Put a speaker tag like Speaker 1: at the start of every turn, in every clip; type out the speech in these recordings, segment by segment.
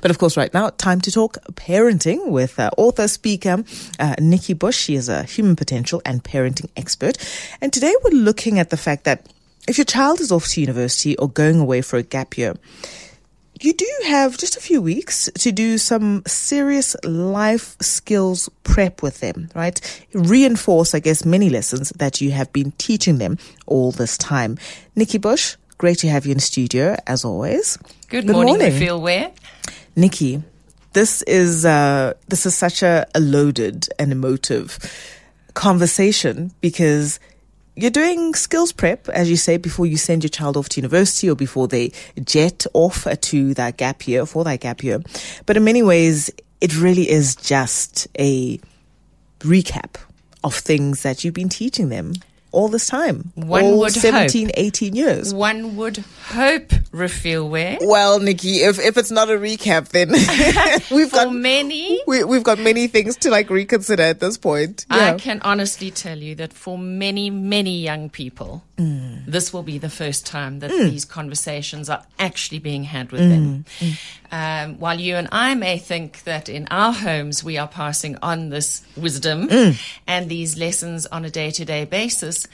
Speaker 1: But of course, right now, time to talk parenting with uh, author, speaker, uh, Nikki Bush. She is a human potential and parenting expert. And today we're looking at the fact that if your child is off to university or going away for a gap year, you do have just a few weeks to do some serious life skills prep with them, right? Reinforce, I guess, many lessons that you have been teaching them all this time. Nikki Bush, great to have you in studio as always.
Speaker 2: Good, Good morning, morning. Feel where?
Speaker 1: Nikki, this is uh, this is such a, a loaded and emotive conversation because you're doing skills prep, as you say, before you send your child off to university or before they jet off to that gap year, for that gap year. But in many ways, it really is just a recap of things that you've been teaching them all this time.
Speaker 2: One
Speaker 1: all
Speaker 2: would
Speaker 1: 17,
Speaker 2: hope.
Speaker 1: 18 years.
Speaker 2: One would hope, Refill where.
Speaker 1: Well, Nikki, if, if it's not a recap, then we've got
Speaker 2: many.
Speaker 1: We, we've got many things to like reconsider at this point.
Speaker 2: Yeah. I can honestly tell you that for many, many young people, mm. this will be the first time that mm. these conversations are actually being had with mm. them. Mm. Um, while you and I may think that in our homes we are passing on this wisdom mm. and these lessons on a day to day basis,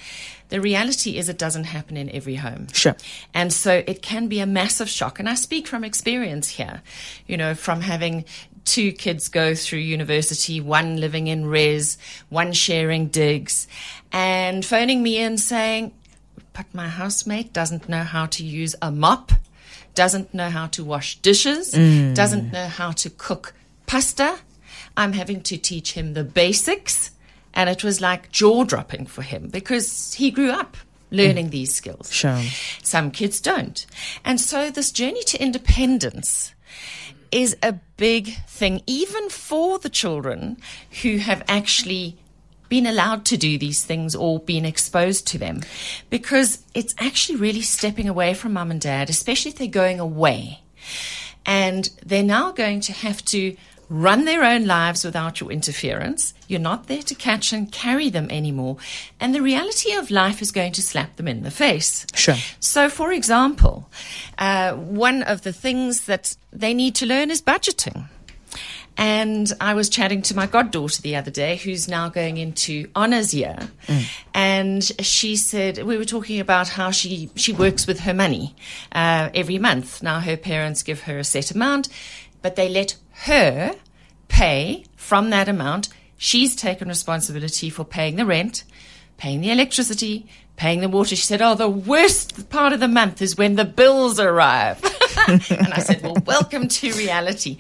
Speaker 2: the reality is it doesn't happen in every home.
Speaker 1: Sure.
Speaker 2: And so it can be a massive shock. And I speak from experience here, you know, from having two kids go through university, one living in res, one sharing digs, and phoning me in saying, but my housemate doesn't know how to use a mop doesn't know how to wash dishes, mm. doesn't know how to cook pasta. I'm having to teach him the basics. And it was like jaw dropping for him because he grew up learning mm. these skills.
Speaker 1: Sure.
Speaker 2: Some kids don't. And so this journey to independence is a big thing, even for the children who have actually been allowed to do these things or been exposed to them because it's actually really stepping away from mum and dad, especially if they're going away. And they're now going to have to run their own lives without your interference. You're not there to catch and carry them anymore. And the reality of life is going to slap them in the face.
Speaker 1: Sure.
Speaker 2: So, for example, uh, one of the things that they need to learn is budgeting. And I was chatting to my goddaughter the other day, who's now going into honours year. Mm. And she said, we were talking about how she, she works with her money uh, every month. Now her parents give her a set amount, but they let her pay from that amount. She's taken responsibility for paying the rent, paying the electricity, paying the water. She said, Oh, the worst part of the month is when the bills arrive. and I said, Well, welcome to reality.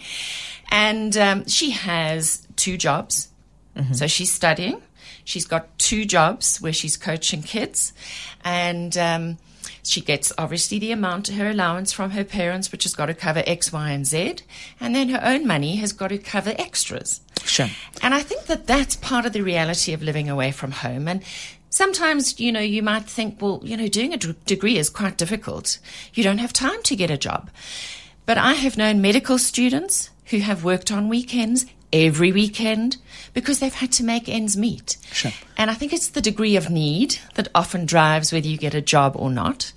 Speaker 2: And um, she has two jobs. Mm-hmm. So she's studying. She's got two jobs where she's coaching kids. And um, she gets obviously the amount, of her allowance from her parents, which has got to cover X, Y, and Z. And then her own money has got to cover extras.
Speaker 1: Sure.
Speaker 2: And I think that that's part of the reality of living away from home. And sometimes, you know, you might think, well, you know, doing a d- degree is quite difficult. You don't have time to get a job. But I have known medical students who have worked on weekends every weekend because they've had to make ends meet.
Speaker 1: Sure.
Speaker 2: And I think it's the degree of need that often drives whether you get a job or not.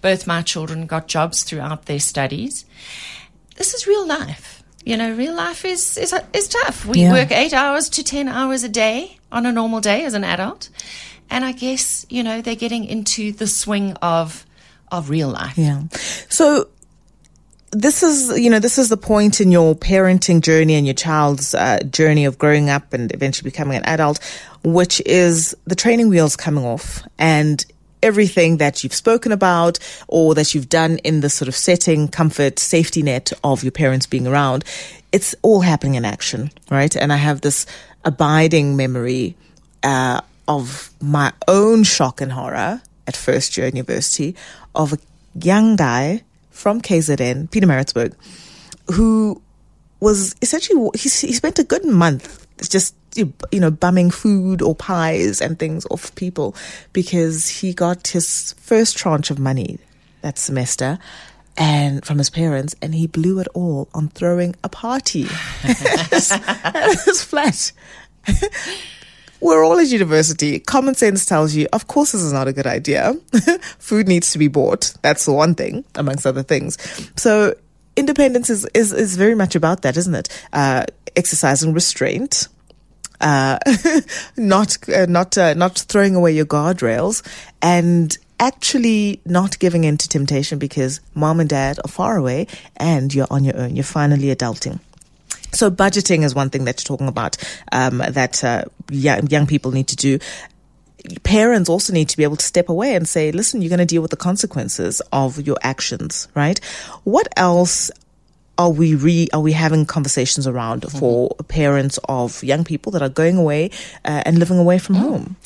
Speaker 2: Both my children got jobs throughout their studies. This is real life. You know, real life is is, is tough. We yeah. work 8 hours to 10 hours a day on a normal day as an adult. And I guess, you know, they're getting into the swing of of real life.
Speaker 1: Yeah. So this is, you know, this is the point in your parenting journey and your child's uh, journey of growing up and eventually becoming an adult, which is the training wheels coming off and everything that you've spoken about or that you've done in the sort of setting, comfort, safety net of your parents being around. It's all happening in action, right? And I have this abiding memory, uh, of my own shock and horror at first year university of a young guy from KZN, Pietermaritzburg, who was essentially, he, he spent a good month just, you know, bumming food or pies and things off people because he got his first tranche of money that semester and from his parents, and he blew it all on throwing a party at his flat. We're all at university. Common sense tells you, of course, this is not a good idea. Food needs to be bought. That's the one thing, amongst other things. So independence is, is, is very much about that, isn't it? Uh, exercising restraint. Uh, not uh, not uh, not throwing away your guardrails and actually not giving in to temptation because mom and dad are far away and you're on your own. You're finally adulting. So budgeting is one thing that you're talking about um, that uh, young, young people need to do parents also need to be able to step away and say, listen, you're going to deal with the consequences of your actions, right? What else are we re are we having conversations around mm-hmm. for parents of young people that are going away uh, and living away from mm. home?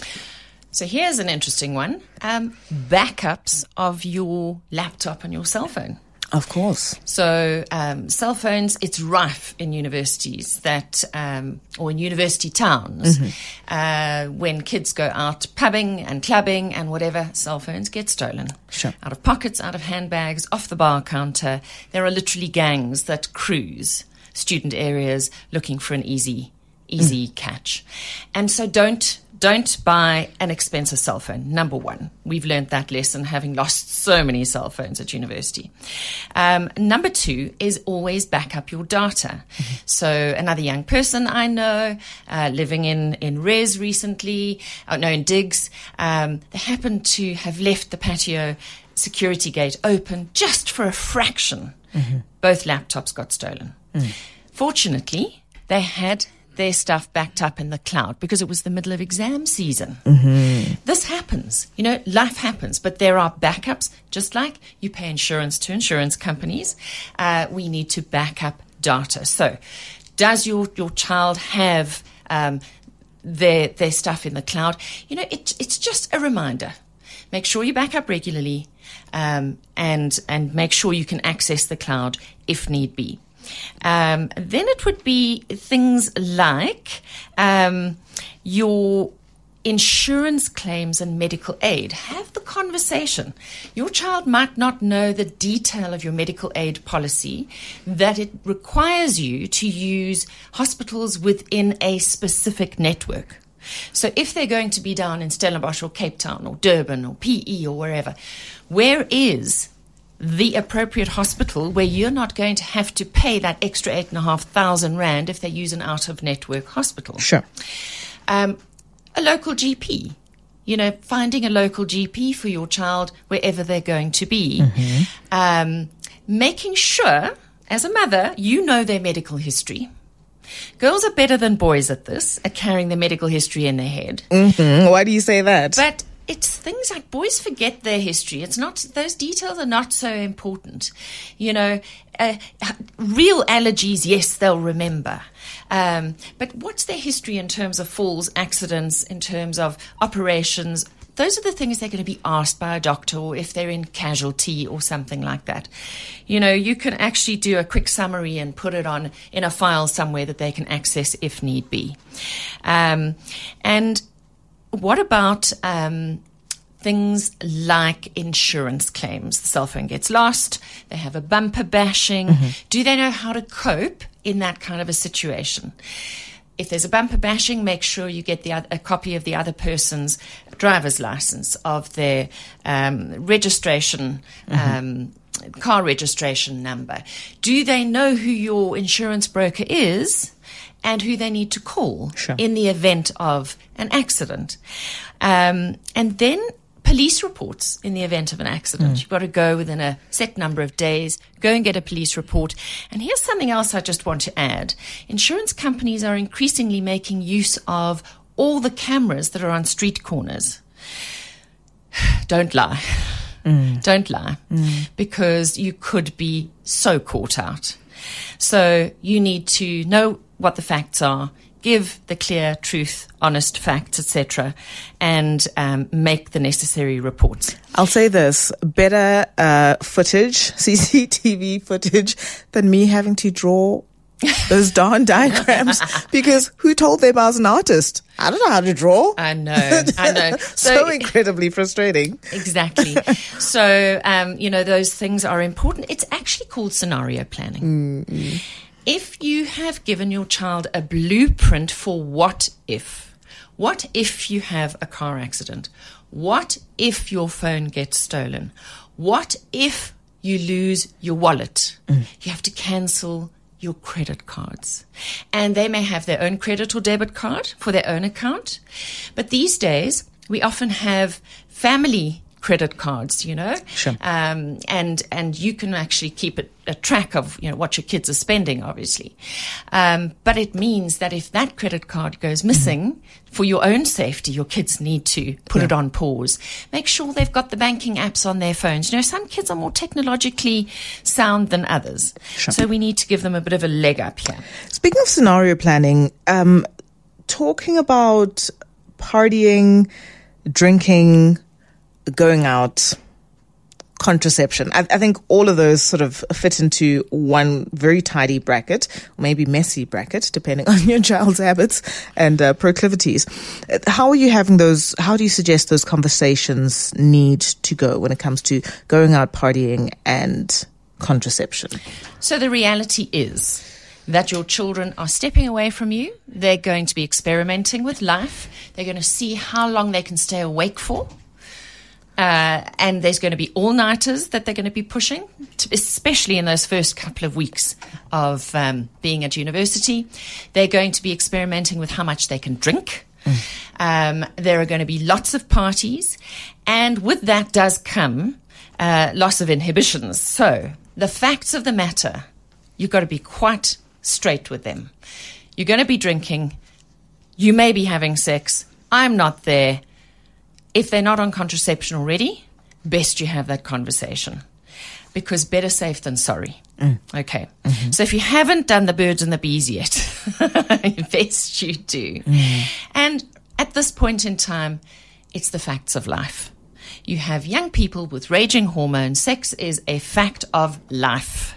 Speaker 2: So here's an interesting one: um, backups of your laptop and your cell phone.
Speaker 1: Of course.
Speaker 2: So, um, cell phones, it's rife in universities that, um, or in university towns, mm-hmm. uh, when kids go out pubbing and clubbing and whatever, cell phones get stolen.
Speaker 1: Sure.
Speaker 2: Out of pockets, out of handbags, off the bar counter. There are literally gangs that cruise student areas looking for an easy, easy mm. catch. And so don't don't buy an expensive cell phone. Number one, we've learned that lesson having lost so many cell phones at university. Um, number two is always back up your data. Mm-hmm. So another young person I know uh, living in in Res recently, oh, no, in Digs, um, they happened to have left the patio security gate open just for a fraction. Mm-hmm. Both laptops got stolen. Mm. Fortunately, they had their stuff backed up in the cloud because it was the middle of exam season. Mm-hmm. This happens. You know, life happens, but there are backups, just like you pay insurance to insurance companies. Uh, we need to back up data. So, does your, your child have um, their, their stuff in the cloud? You know, it, it's just a reminder. Make sure you back up regularly um, and, and make sure you can access the cloud if need be. Um, then it would be things like um, your insurance claims and medical aid. Have the conversation. Your child might not know the detail of your medical aid policy, that it requires you to use hospitals within a specific network. So if they're going to be down in Stellenbosch or Cape Town or Durban or PE or wherever, where is the appropriate hospital where you're not going to have to pay that extra eight and a half thousand rand if they use an out of network hospital.
Speaker 1: Sure.
Speaker 2: Um, a local GP. You know, finding a local GP for your child wherever they're going to be. Mm-hmm. Um, making sure, as a mother, you know their medical history. Girls are better than boys at this, at carrying their medical history in their head.
Speaker 1: Mm-hmm. Why do you say that?
Speaker 2: But it's things like boys forget their history. It's not those details are not so important. You know, uh, real allergies, yes, they'll remember. Um, but what's their history in terms of falls, accidents, in terms of operations? Those are the things they're going to be asked by a doctor or if they're in casualty or something like that. You know, you can actually do a quick summary and put it on in a file somewhere that they can access if need be. Um, and what about um, things like insurance claims? The cell phone gets lost, they have a bumper bashing. Mm-hmm. Do they know how to cope in that kind of a situation? If there's a bumper bashing, make sure you get the, a copy of the other person's driver's license, of their um, registration. Mm-hmm. Um, car registration number. Do they know who your insurance broker is? And who they need to call
Speaker 1: sure.
Speaker 2: in the event of an accident. Um, and then police reports in the event of an accident. Mm. You've got to go within a set number of days, go and get a police report. And here's something else I just want to add. Insurance companies are increasingly making use of all the cameras that are on street corners. Don't lie. Mm. Don't lie. Mm. Because you could be so caught out. So you need to know what the facts are, give the clear truth, honest facts, etc., and um, make the necessary reports.
Speaker 1: I'll say this: better uh, footage, CCTV footage, than me having to draw those darn diagrams because who told them I was an artist? I don't know how to draw.
Speaker 2: I know, I know.
Speaker 1: So, so incredibly frustrating.
Speaker 2: Exactly. so, um, you know, those things are important. It's actually called scenario planning. Mm-hmm if you have given your child a blueprint for what if, what if you have a car accident? What if your phone gets stolen? What if you lose your wallet. Mm. You have to cancel your credit cards. And they may have their own credit or debit card for their own account. But these days, we often have family credit cards, you know,
Speaker 1: Sure.
Speaker 2: um, and and you can actually keep a, a track of you know what your kids are spending, obviously. Um, but it means that if that credit card goes missing, for your own safety, your kids need to put it on pause. Make sure they've got the banking apps on their phones. You know, some kids are more technologically sound than others, so we need to give them a bit of a leg up here.
Speaker 1: Speaking of scenario planning, um, talking about partying, drinking, going out, contraception. I, I think all of those sort of fit into one very tidy bracket, maybe messy bracket, depending on your child's habits and uh, proclivities. How are you having those? How do you suggest those conversations need to go when it comes to going out partying and contraception?
Speaker 2: So the reality is that your children are stepping away from you. They're going to be experimenting with life. They're going to see how long they can stay awake for. Uh, and there's going to be all nighters that they're going to be pushing, to, especially in those first couple of weeks of um, being at university. They're going to be experimenting with how much they can drink. Um, there are going to be lots of parties, and with that does come uh, loss of inhibitions. So, the facts of the matter, you've got to be quite straight with them. You're going to be drinking, you may be having sex. I'm not there. If they're not on contraception already, best you have that conversation because better safe than sorry. Mm. Okay. Mm-hmm. So if you haven't done the birds and the bees yet, best you do. Mm. And at this point in time, it's the facts of life. You have young people with raging hormones. Sex is a fact of life.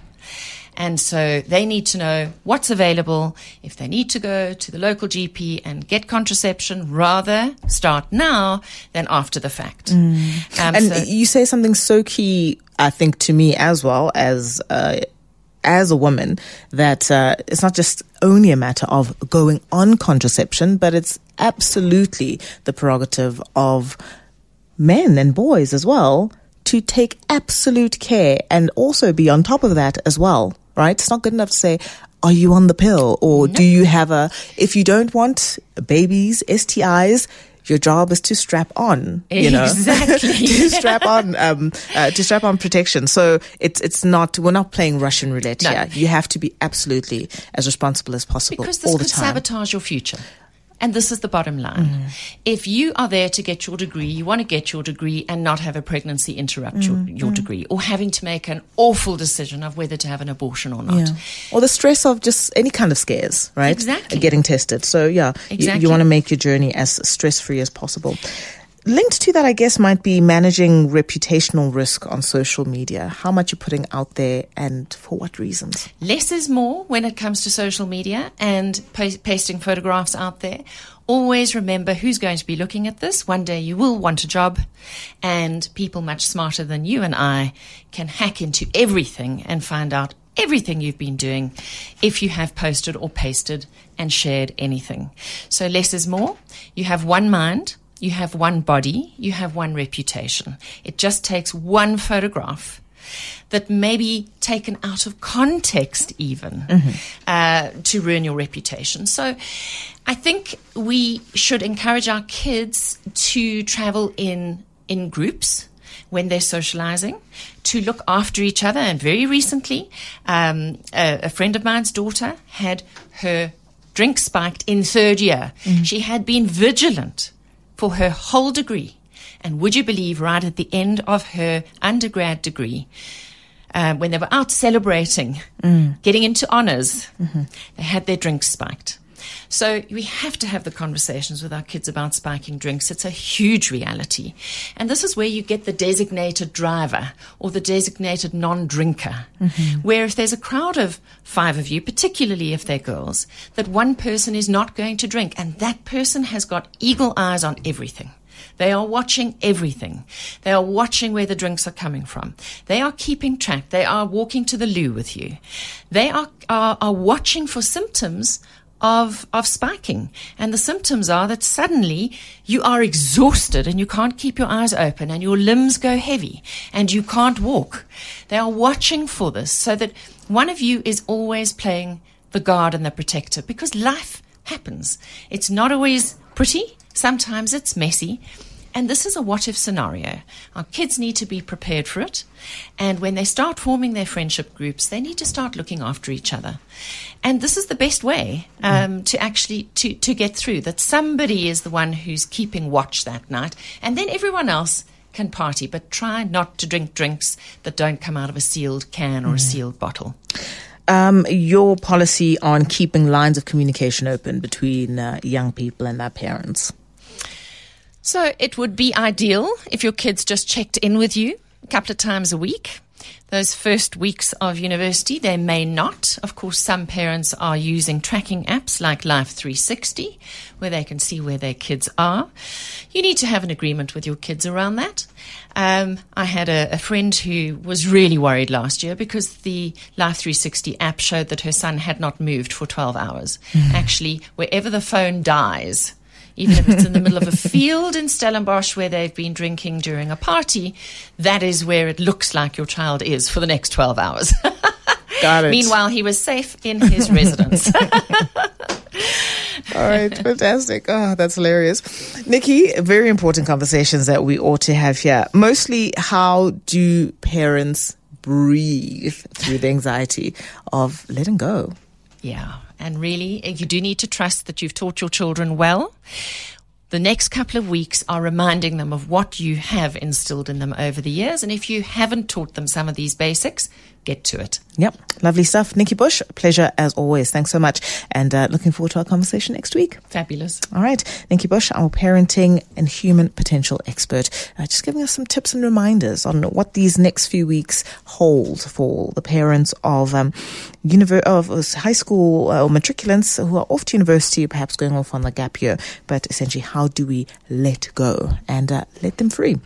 Speaker 2: And so they need to know what's available. If they need to go to the local GP and get contraception, rather start now than after the fact. Um,
Speaker 1: and
Speaker 2: so-
Speaker 1: you say something so key, I think, to me as well as uh, as a woman that uh, it's not just only a matter of going on contraception, but it's absolutely the prerogative of men and boys as well to take absolute care and also be on top of that as well. Right? It's not good enough to say. Are you on the pill or do you have a, if you don't want babies, STIs, your job is to strap on, you know,
Speaker 2: Exactly.
Speaker 1: to strap on, um, uh, to strap on protection. So it's it's not we're not playing Russian roulette
Speaker 2: No.
Speaker 1: here. You have to be absolutely as responsible as possible
Speaker 2: Because this
Speaker 1: all the
Speaker 2: could
Speaker 1: time.
Speaker 2: sabotage your future. And this is the bottom line.
Speaker 1: Mm.
Speaker 2: If you are there to get your degree, you want to get your degree and not have a pregnancy interrupt your,
Speaker 1: Mm,
Speaker 2: degree, or having to make an awful decision of whether to have an abortion or not.
Speaker 1: Yeah. Or the stress of just any kind of scares, right?
Speaker 2: Exactly.
Speaker 1: Getting tested. So yeah, you- you, want to make your journey as stress free as possible. Linked to that, I guess, might be managing reputational risk on social media. How much you're putting out there and for what reasons?
Speaker 2: Less is more when it comes to social media and pa- pasting photographs out there. Always remember who's going to be looking at this. One day you will want a job, and people much smarter than you and I can hack into everything and find out everything you've been doing if you have posted or pasted and shared anything. So less is more. You have one mind. You have one body, you have one reputation. It just takes one photograph that may be taken out of context, even uh, to ruin your reputation. So I think we should encourage our kids to travel in, in groups when they're socializing, to look after each other. And very recently, um, a, a friend of mine's daughter had her drink spiked in third year. She had been vigilant for her whole degree. And would you believe, right at the end of her undergrad degree, uh, when they were out celebrating, getting into honors, they had their drinks spiked. So we have to have the conversations with our kids about spiking drinks. It's a huge reality. And this is where you get the designated driver or the designated non-drinker. Mm-hmm. Where if there's a crowd of five of you, particularly if they're girls, that one person is not going to drink and that person has got eagle eyes on everything. They are watching everything. They are watching where the drinks are coming from. They are keeping track. They are walking to the loo with you. They are, are, are watching for symptoms of, of spiking. And the symptoms are that suddenly you are exhausted and you can't keep your eyes open and your limbs go heavy and you can't walk. They are watching for this so that one of you is always playing the guard and the protector because life happens. It's not always pretty. Sometimes it's messy. And this is a what if scenario. Our kids need to be prepared for it. And when they start forming their friendship groups, they need to start looking after each other. And this is the best way um, mm. to actually to, to get through that somebody is the one who's keeping watch that night. And then everyone else can party, but try not to drink drinks that don't come out of a sealed can or mm. a sealed bottle.
Speaker 1: Um, your policy on keeping lines of communication open between uh, young people and their parents.
Speaker 2: So it would be ideal if your kids just checked in with you a couple of times a week. Those first weeks of university, they may not. Of course, some parents are using tracking apps like Life 360, where they can see where their kids are. You need to have an agreement with your kids around that. Um, I had a, a, friend who was really worried last year because the Life 360 app showed that her son had not moved for 12 hours. Mm. Actually, wherever the phone dies, even if it's in the middle of a field in Stellenbosch where they've been drinking during a party, that is where it looks like your child is for the next 12 hours.
Speaker 1: Got it.
Speaker 2: Meanwhile, he was safe in his residence.
Speaker 1: All right, fantastic. Oh, that's hilarious. Nikki, very important conversations that we ought to have here. Mostly, how do parents breathe through the anxiety of letting go?
Speaker 2: Yeah. And really, you do need to trust that you've taught your children well. The next couple of weeks are reminding them of what you have instilled in them over the years. And if you haven't taught them some of these basics, get to it.
Speaker 1: Yep. Lovely stuff. Nikki Bush, pleasure as always. Thanks so much. And uh, looking forward to our conversation next week.
Speaker 2: Fabulous.
Speaker 1: All right. Nikki Bush, our parenting and human potential expert, uh, just giving us some tips and reminders on what these next few weeks hold for the parents of, um, univer- of high school uh, or matriculants who are off to university, perhaps going off on the gap year. But essentially, how do we let go and uh, let them free?